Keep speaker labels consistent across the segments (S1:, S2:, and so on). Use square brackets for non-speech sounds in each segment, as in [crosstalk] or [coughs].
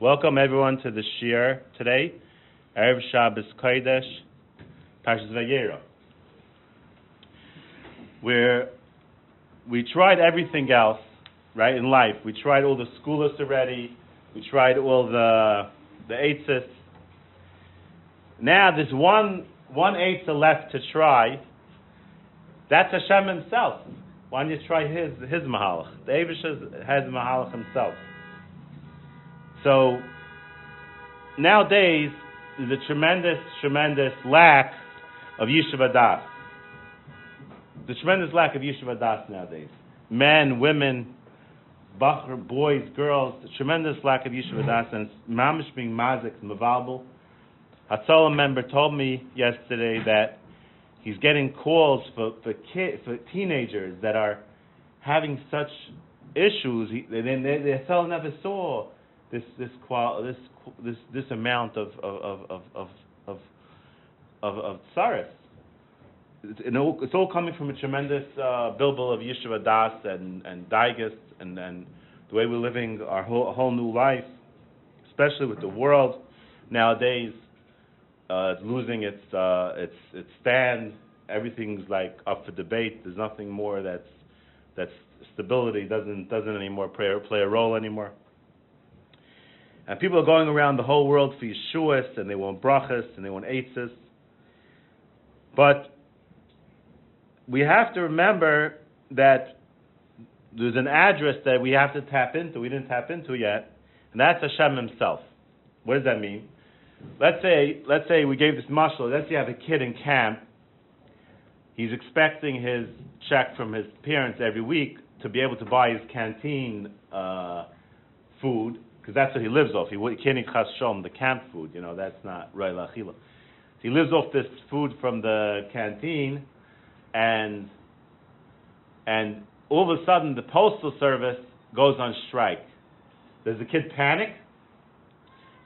S1: Welcome everyone to the shiur today, Erev Shabbos Kodesh, Parshas Vayera. Where we tried everything else, right, in life. We tried all the schoolers already. We tried all the the eitzes. Now there's one one eitzah left to try. That's Hashem Himself. Why don't you try His His Mahalach? The Avish has Mahalach Himself. So nowadays a tremendous, tremendous lack of Yishuv Hadaas. The tremendous lack of Yishuv Hadaas nowadays. Men, women, bachar, boys, girls, the tremendous lack of Yishuv Hadaas, and mamish being mazik, mavalbal. Hatzalah member told me yesterday that he's getting calls for for, for teenagers that are having such issues. He, they, they, they, they never saw this this qual this this this amount of of of of of of, of tsaris. It's, it's all coming from a tremendous uh, bilbul of Yishuv Hadaas and and Daigus and and the way we're living our whole whole new life, especially with the world nowadays. Uh, it's losing its uh, its its stand. Everything's like up for debate. There's nothing more that's that's stability doesn't doesn't anymore play play a role anymore. And people are going around the whole world for Yeshuas, and they want brachas, and they want eitzes. But we have to remember that there's an address that we have to tap into. We didn't tap into yet, and that's Hashem Himself. What does that mean? Let's say, let's say we gave this mashal. Let's say you have a kid in camp. He's expecting his check from his parents every week to be able to buy his canteen uh, food because that's what he lives off. He, can't eat chashom, the camp food. You know, that's not right lachila. He lives off this food from the canteen, and and all of a sudden the postal service goes on strike. Does the kid panic?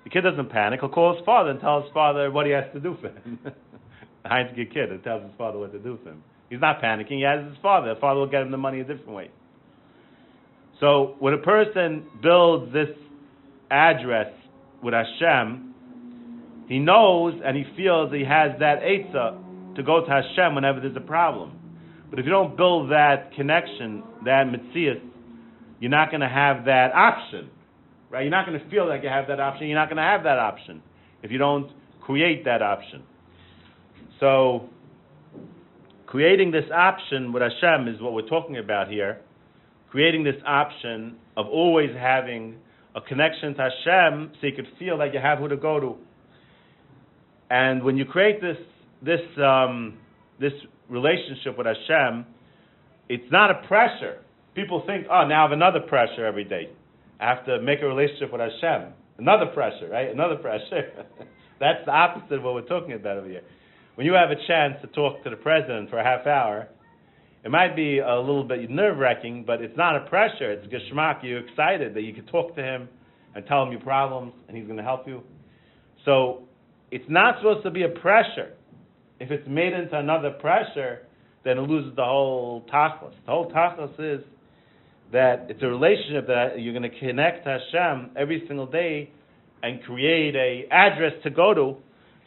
S1: The kid doesn't panic. He'll call his father and tell his father what he has to do for him. [laughs] Heinzke kid and tells his father what to do for him. He's not panicking. He has his father. The father will get him the money a different way. So when a person builds this address with Hashem, he knows and he feels he has that Eitzah to go to Hashem whenever there's a problem. But if you don't build that connection, that mitzias, you're not going to have that option, right? You're not going to feel like you have that option. You're not going to have that option if you don't create that option. So, creating this option with Hashem is what we're talking about here. Creating this option of always having a connection to Hashem so you could feel that you have who to go to. And when you create this this um, this relationship with Hashem, it's not a pressure. People think, oh, now I have another pressure every day. I have to make a relationship with Hashem. Another pressure, right? Another pressure. [laughs] That's the opposite of what we're talking about over here. When you have a chance to talk to the president for a half hour, it might be a little bit nerve wracking, but it's not a pressure. It's geschmack. You're excited that you can talk to him and tell him your problems, and he's going to help you. So it's not supposed to be a pressure. If it's made into another pressure, then it loses the whole tachlis. The whole tachlis is that it's a relationship that you're going to connect to Hashem every single day and create a address to go to,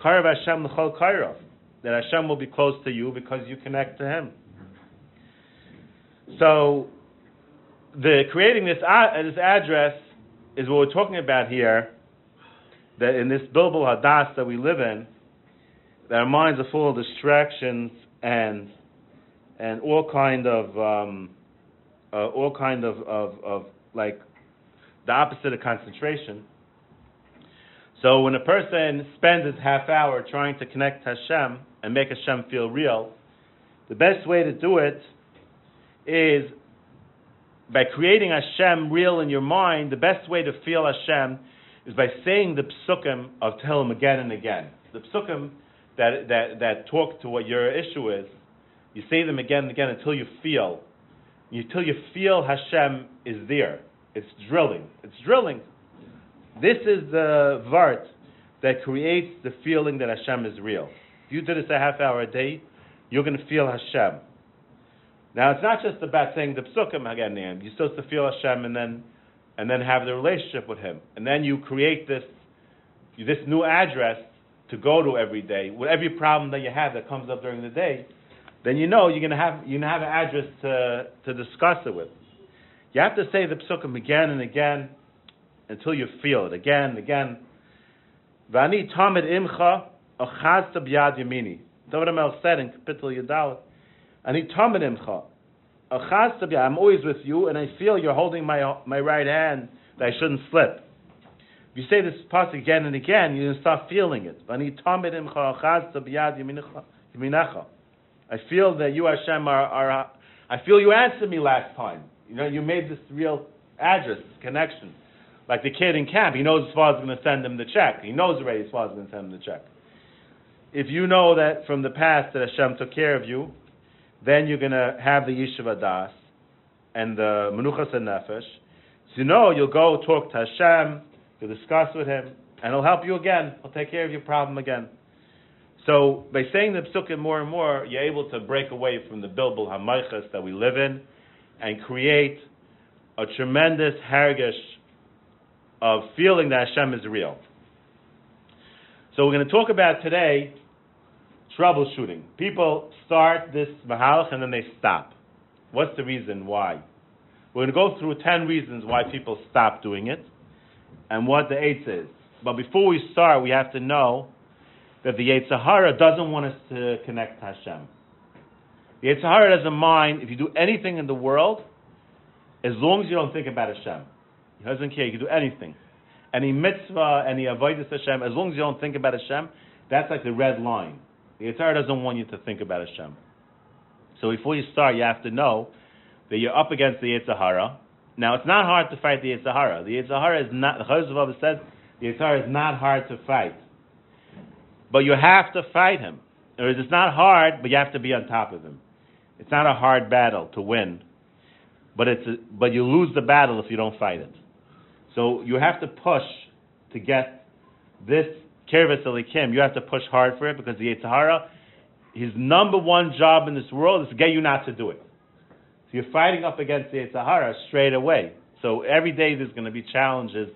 S1: Karav Hashem L'chol Kairav, that Hashem will be close to you because you connect to Him. So, the creating this, uh, this address is what we're talking about here. That in this bilbul hadas that we live in, that our minds are full of distractions and and all kind of um, uh, all kind of, of, of like the opposite of concentration. So when a person spends his half hour trying to connect Hashem and make Hashem feel real, the best way to do it is by creating Hashem real in your mind, the best way to feel Hashem is by saying the psukim of Tehillim again and again. The psukim that, that, that talk to what your issue is, you say them again and again until you feel, until you feel Hashem is there. It's drilling. It's drilling. This is the vart that creates the feeling that Hashem is real. If you do this a half hour a day, you're going to feel Hashem. Now, it's not just about saying the psukim again, you're supposed to feel Hashem and then and then have the relationship with Him. And then you create this, this new address to go to every day. With every problem that you have that comes up during the day, then you know you're to have, to have an address to, to discuss it with. You have to say the psukim again and again until you feel it, again and again. Vani tamid imcha achazta b'yad yamini. David said in Kapitel Ani tamid imcha. I'm always with you, and I feel you're holding my my right hand that I shouldn't slip. If you say this part again and again, you're to start feeling it. Vani tamid imcha achazta b'yad yaminacha. I feel that you Hashem are, are I feel you answered me last time. You know, you made this real address connection. Like the kid in camp, he knows his father's going to send him the check. He knows already his father's going to send him the check. If you know that from the past that Hashem took care of you, then you're going to have the Yishuv Hadaas and the Menuchas and Nefesh. So you know you'll go talk to Hashem, you'll discuss with him, and he'll help you again. He'll take care of your problem again. So by saying the psukim more and more, you're able to break away from the bilbul hamaychas that we live in, and create a tremendous hergish of feeling that Hashem is real. So we're going to talk about today troubleshooting. People start this mahalach and then they stop. What's the reason why? We're going to go through 10 reasons why people stop doing it and what the eighth is. But before we start, we have to know that the Yetzer Hara doesn't want us to connect to Hashem. The Yetzer Hara doesn't mind if you do anything in the world, as long as you don't think about Hashem. He doesn't care. You can do anything. Any mitzvah, any avodas Hashem, as long as you don't think about Hashem, that's like the red line. The Yetzer Hara doesn't want you to think about Hashem. So before you start, you have to know that you're up against the Yetzer Hara. Now, it's not hard to fight the Yetzer Hara. The Yetzer Hara is not, the Chazal says, the Yetzer Hara is not hard to fight. But you have to fight him. It's not hard, but you have to be on top of him. It's not a hard battle to win, but it's a, but you lose the battle if you don't fight it. So you have to push to get this Kirvis Elikim. You have to push hard for it because the Yetzer Hara, his number one job in this world is to get you not to do it. So you're fighting up against the Yetzer Hara straight away. So every day there's going to be challenges.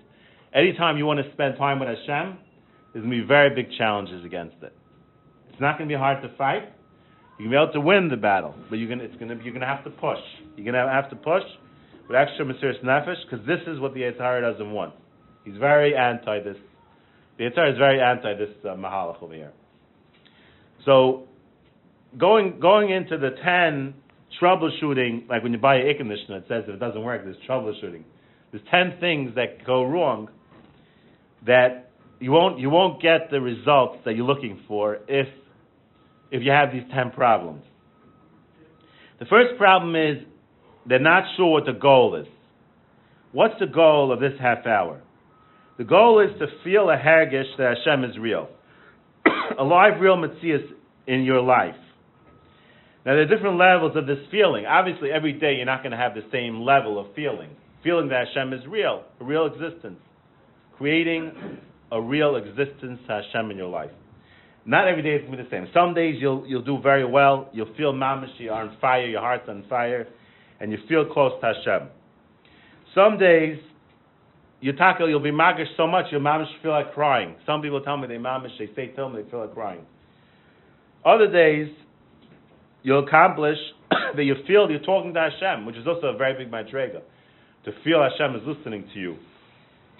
S1: Anytime you want to spend time with Hashem, there's going to be very big challenges against it. It's not going to be hard to fight. You're going to be able to win the battle, but you're going to, it's going to, you're going to have to push. You're going to have to push with extra Mesiris Nefesh because this is what the Yetzer Hara doesn't want. He's very anti this. The Yetzer Hara is very anti this uh, Mahalach over here. So, going going into the ten troubleshooting, like when you buy an air conditioner, it says if it doesn't work, there's troubleshooting. There's ten things that go wrong that you won't you won't get the results that you're looking for if if you have these ten problems. The first problem is they're not sure what the goal is. What's the goal of this half hour? The goal is to feel a hergish that Hashem is real, a live, real metzius in your life. Now there are different levels of this feeling. Obviously, every day you're not going to have the same level of feeling. Feeling that Hashem is real, a real existence, creating a real existence to Hashem in your life. Not every day is going to be the same. Some days you'll you'll do very well. You'll feel mamish, you are on fire, your heart's on fire, and you feel close to Hashem. Some days you tackle, you'll be magish so much your mamish feel like crying. Some people tell me they mamish, they say me they feel like crying. Other days you'll accomplish [coughs] that you feel you're talking to Hashem, which is also a very big madrega. To feel Hashem is listening to you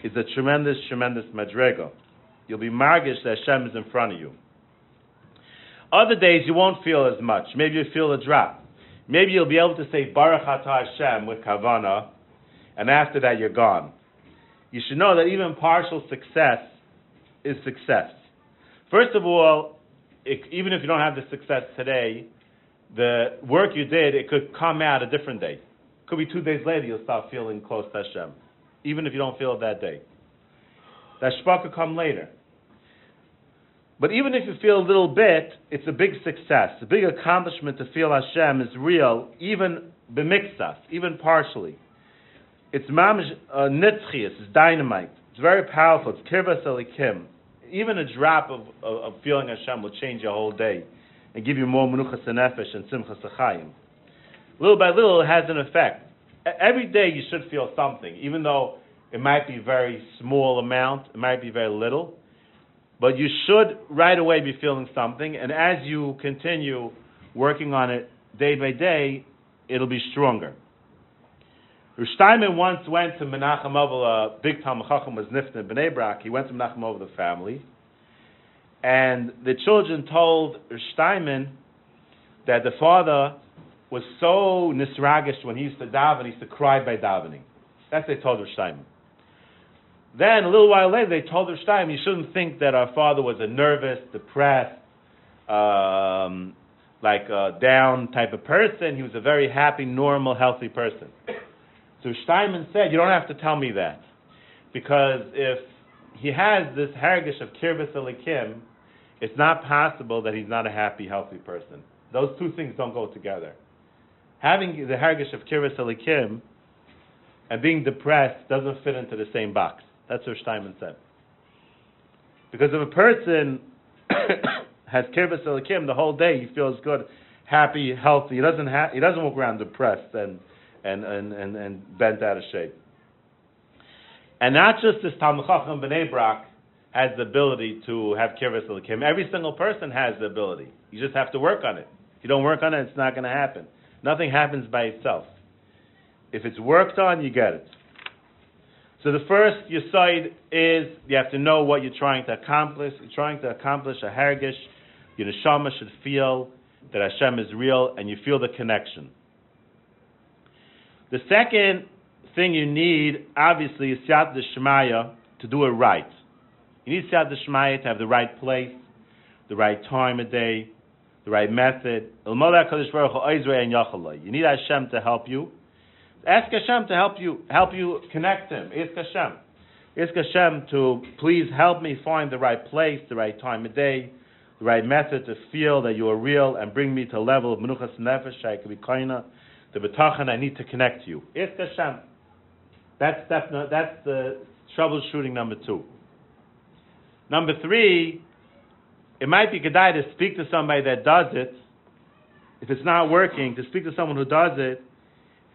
S1: is a tremendous, tremendous madrega. You'll be margish that Hashem is in front of you. Other days you won't feel as much. Maybe you feel a drop. Maybe you'll be able to say Baruch Hashem with kavana, and after that you're gone. You should know that even partial success is success. First of all, it, even if you don't have the success today, the work you did, it could come out a different day. It Could be two days later you'll start feeling close to Hashem even if you don't feel it that day. That shpa could come later. But even if you feel a little bit, it's a big success, a big accomplishment to feel Hashem is real, even b'mixas, even partially. It's mamish uh, nitzchias, it's dynamite. It's very powerful. It's kirvas elikim. Even a drop of, of, of, feeling Hashem will change your whole day and give you more menuchas nefesh and simchas achayim. Little by little, it has an effect every day you should feel something, even though It might be very small amount. It might be very little. But you should right away be feeling something, and as you continue working on it day by day, it'll be stronger. Steinman once went to Menachem Ovel, a big Talmud Chacham was Nifta Bnei Brak. He went to Menachem Ovel, the family, and the children told Steinman that the father was so nisragish when he used to daven, he used to cry by davening. That's what they told Steinman. Then, a little while later, they told Steinman, you shouldn't think that our father was a nervous, depressed, um, like a down type of person. He was a very happy, normal, healthy person. So Steinman said, you don't have to tell me that. Because if he has this hergish of kirbis elikim, it's not possible that he's not a happy, healthy person. Those two things don't go together. Having the hergish of kirbis elikim and being depressed doesn't fit into the same box. That's what Steinman said. Because if a person [coughs] has kirbis elikim the whole day, he feels good, happy, healthy. He doesn't ha- he doesn't walk around depressed and and, and, and, and bent out of shape. And not just this Talmud Chacham B'nai Brak has the ability to have kirbis elikim. Every single person has the ability. You just have to work on it. If you don't work on it, it's not going to happen. Nothing happens by itself. If it's worked on, you get it. So the first side is you have to know what you're trying to accomplish. You're trying to accomplish a hergish. Your neshama should feel that Hashem is real, and you feel the connection. The second thing you need, obviously, is Siyat Shemaya to do it right. You need Siyat Shemaya to have the right place, the right time of day, the right method. You need Hashem to help you. Ask Hashem to help you help you connect Him. Ask Hashem. Ask Hashem to please help me find the right place, the right time of day, the right method to feel that you are real and bring me to a level of menuchas nefesh. I could be kaina the betachan, I need to connect you. It's Hashem. That's step. That's the troubleshooting number two. Number three, it might be good to speak to somebody that does it. If it's not working, to speak to someone who does it,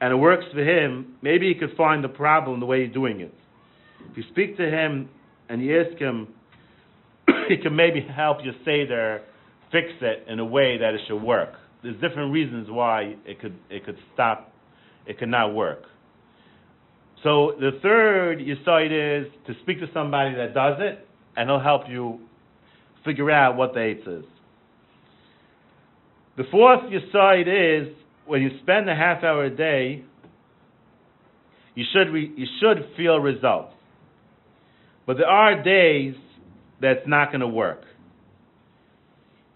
S1: and it works for him. Maybe he could find the problem the way you're doing it. If you speak to him and you ask him, [coughs] he can maybe help you say there, fix it in a way that it should work there's different reasons why it could it could stop, it could not work. So the third side is to speak to somebody that does it, and he'll help you figure out what the eighth is. The fourth side is when you spend a half hour a day, you should re, you should feel results. But there are days that's not going to work.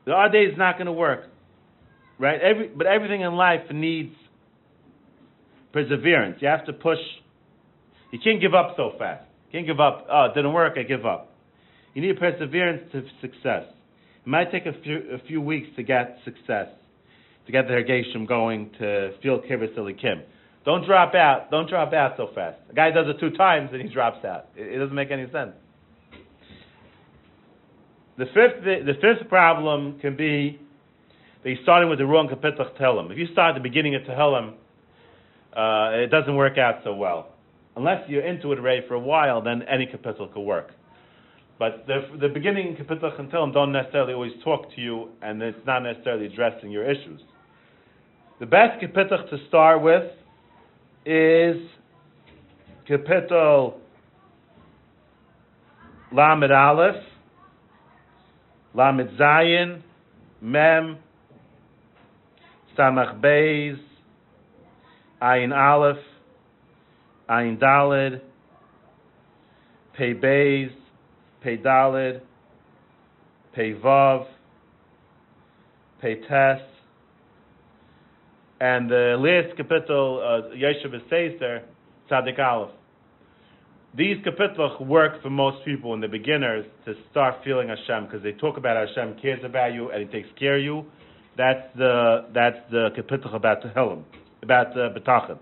S1: There are days not going to work right? Every, but everything in life needs perseverance. You have to push. You can't give up so fast. You can't give up. Oh, it didn't work. I give up. You need perseverance to success. It might take a few, a few weeks to get success, to get the Hergeshim going, to feel kibbutz kim. Don't drop out. Don't drop out so fast. A guy does it two times and he drops out. It, it doesn't make any sense. The fifth, the, the fifth problem can be you're starting with the wrong Kapitlach Tehillim. If you start at the beginning of Tehillim, uh, it doesn't work out so well. Unless you're into it already for a while, then any Kapitel could work. But the, the beginning Kapitlach and Tehillim don't necessarily always talk to you, and it's not necessarily addressing your issues. The best Kapitlach to start with is Kapitel Lamed Aleph, Lamed Zayin, Mem, Samach Beis, Ayin Aleph, Ayin Dalid, Pei Beis, Pei Dalid, Pei Vav, Pei Tes, and the last capital, uh, Yoshev b'seser, Tzadik Aleph. These kapitlos work for most people and the beginners to start feeling Hashem because they talk about Hashem cares about you and He takes care of you that's the that's the kapitel about Tehillim, about uh, betachin.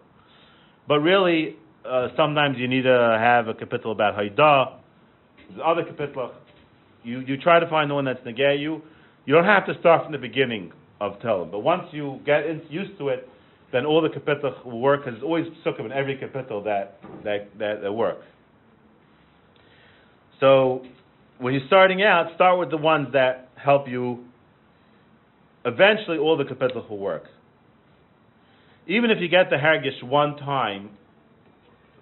S1: But really, uh, sometimes you need to have a kapitel about Haidah. The other kapitel, you you try to find the one that's negay you. You don't have to start from the beginning of Tehillim, but once you get in, used to it, then all the kapitel will work because there's always psukim in every kapitel that that that, that work. So when you're starting out, start with the ones that help you. Eventually, all the kapitel will work. Even if you get the Hargish one time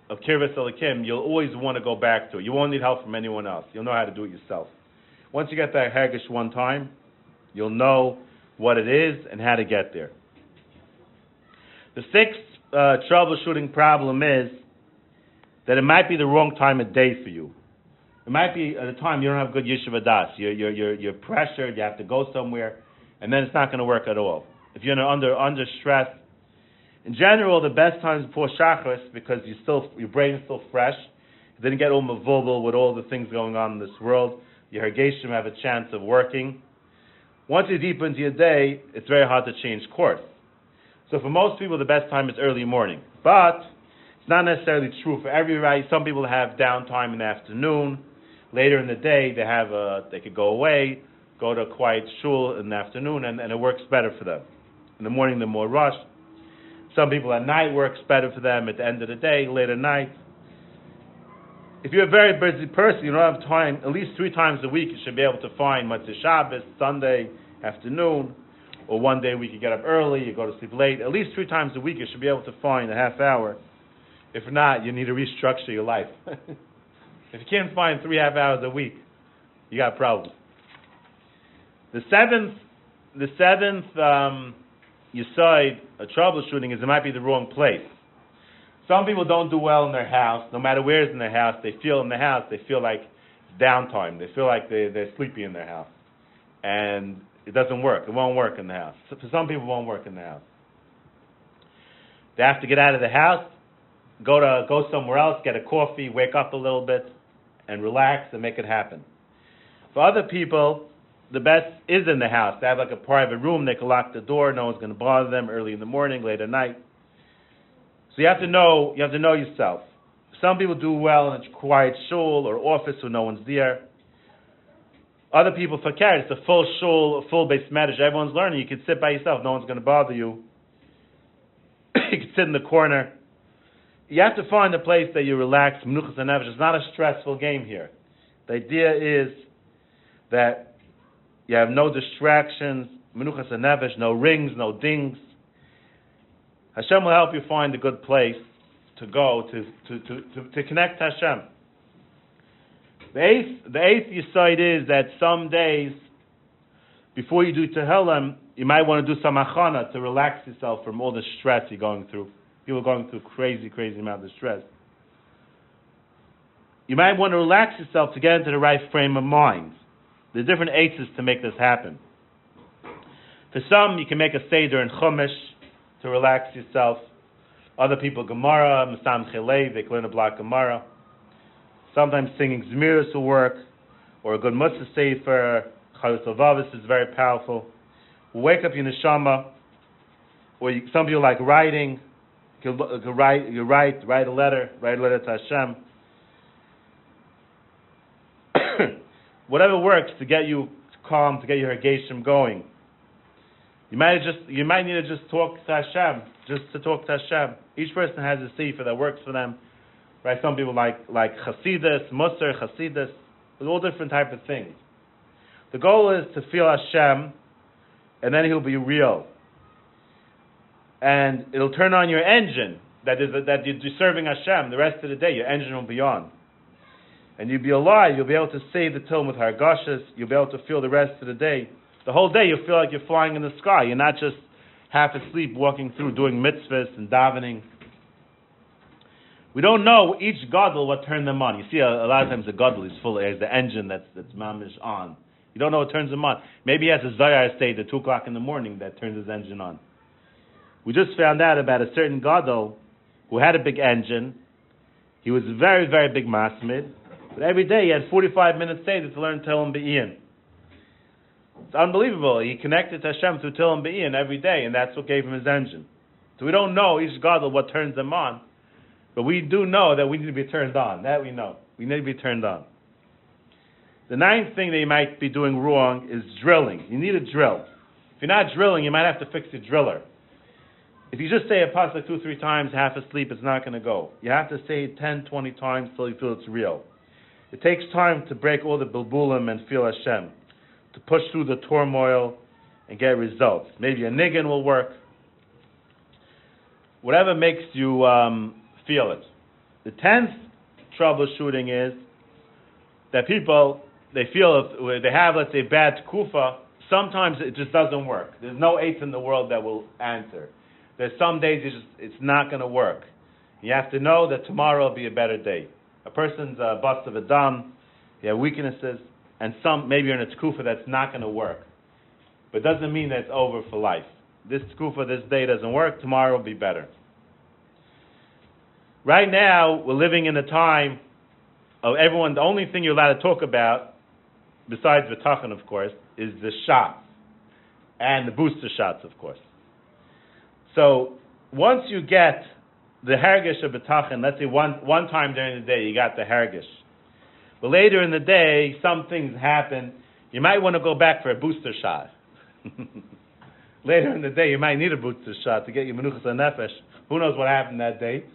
S1: of Kirvas Elikim, you'll always want to go back to it. You won't need help from anyone else. You'll know how to do it yourself. Once you get that Hargish one time, you'll know what it is and how to get there. The sixth uh, troubleshooting problem is that it might be the wrong time of day for you. It might be at a time you don't have good yishuv hadaas. You're, you're, you're, you're pressured, you have to go somewhere, and then it's not going to work at all. If you're under, under stress, in general, the best time is before Shacharis, because you still, your brain is still fresh, you didn't get all mavubal with all the things going on in this world, your Hergeshim have a chance of working. Once you're deep into your day, it's very hard to change course. So for most people, the best time is early morning. But it's not necessarily true for everybody. Some people have downtime in the afternoon. Later in the day, they have a, they could go away, go to a quiet shul in the afternoon, and, and it works better for them. In the morning, they're more rushed. Some people at night works better for them at the end of the day, late at night. If you're a very busy person, you don't have time, at least three times a week, you should be able to find Motzei Shabbos, Sunday afternoon, or one day we could get up early, you go to sleep late. At least three times a week, you should be able to find a half hour. If not, you need to restructure your life. [laughs] if you can't find three half hours a week, you got problems. The seventh, the seventh um, side a troubleshooting is it might be the wrong place. Some people don't do well in their house, no matter where it's in their house. They feel in the house, they feel like it's downtime. They feel like they, they're sleepy in their house, and it doesn't work. It won't work in the house. So for some people, it won't work in the house. They have to get out of the house, go to go somewhere else, get a coffee, wake up a little bit, and relax and make it happen. For other people, the best is in the house. They have like a private room. They can lock the door. No one's going to bother them early in the morning, late at night. So you have to know. You have to know yourself. Some people do well in a quiet shul or office where no one's there. Other people fakir. It's a full shul, full beis medrash. Everyone's learning. You can sit by yourself. No one's going to bother you. [coughs] you can sit in the corner. You have to find a place that you relax. Menuchas and It's not a stressful game here. The idea is that you have no distractions, menuchas nevesh, no rings, no dings. Hashem will help you find a good place to go to, to, to, to, to connect to Hashem. The eighth, the eighth side is that some days, before you do Tehillim, you might want to do some achana to relax yourself from all the stress you're going through. People are going through crazy, crazy amount of stress. You might want to relax yourself to get into the right frame of mind. There are different aces to make this happen. For some, you can make a seder in chumash to relax yourself. Other people, Gemara, Masam Chelev, they learn a block Gemara. Sometimes singing Zmiris will work, or a good Musar Sefer, Chayyus is very powerful. Wake up your neshama, or you, some people like writing. You can, you can write, you write, write a letter, write a letter to Hashem. Whatever works to get you calm, to get your Hageshim going. You might just you might need to just talk to Hashem, just to talk to Hashem. Each person has a sefer that works for them. Right? Some people like like Chasidus, Musar, Chasidus, all different type of things. The goal is to feel Hashem, and then He'll be real, and it'll turn on your engine that is that you're serving Hashem the rest of the day. Your engine will be on and you'll be alive, you'll be able to say the Tehillim with Hargashas, you'll be able to feel the rest of the day. The whole day you'll feel like you're flying in the sky. You're not just half asleep walking through doing mitzvahs and davening. We don't know each gadol what turned them on. You see, a, a lot of times the gadol is full of the engine that's that's mamish on. You don't know what turns him on. Maybe he has a zayar state at two o'clock in the morning that turns his engine on. We just found out about a certain gadol who had a big engine. He was very very big masmid, but every day he had 45 minutes Seder to learn Tehillim Be'in. It's unbelievable. He connected to Hashem through Tehillim Be'in every day, and that's what gave him his engine. So we don't know each God what turns them on, but we do know that we need to be turned on. That we know. We need to be turned on. The ninth thing that you might be doing wrong is drilling. You need a drill. If you're not drilling, you might have to fix your driller. If you just say a pasuk two, three times, half asleep, it's not going to go. You have to say it 10, 20 times till you feel it's real. It takes time to break all the bilbulim and feel Hashem, to push through the turmoil and get results. Maybe a niggin will work. Whatever makes you um, feel it. The tenth troubleshooting is that people they feel if they have let's say bad kufa, sometimes it just doesn't work. There's no eighth in the world that will answer. There's some days it's just it's not going to work. You have to know that tomorrow will be a better day. A person's uh, bust of a dam, you have weaknesses, and some maybe you're in a tkufa that's not going to work. But doesn't mean that it's over for life. This tkufa, this day doesn't work. Tomorrow will be better. Right now, we're living in a time of everyone. The only thing you're allowed to talk about, besides Vitachan, of course, is the shots and the booster shots, of course. So once you get the hergish of Vitachan, let's say one, one time during the day you got the hergish, but later in the day some things happen, you might want to go back for a booster shot. [laughs] later in the day you might need a booster shot to get your menuchas nefesh. Who knows what happened that day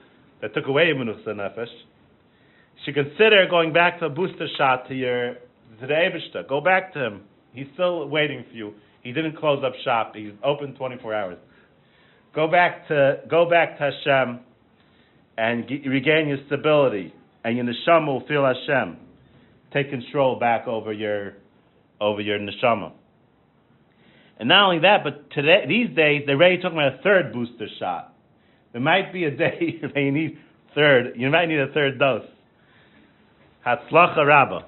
S1: that took away your menuchas nefesh? You should consider going back to a booster shot to your to the Ebershter. Go back to him. He's still waiting for you. He didn't close up shop. He's open 24 hours. Go back to go back to Hashem and get, regain your stability, and your neshama will feel Hashem. Take control back over your over your neshama. And not only that, but today these days they're already talking about a third booster shot. There might be a day [laughs] where you need third. You might need a third dose. Hatzlacha Rabbah.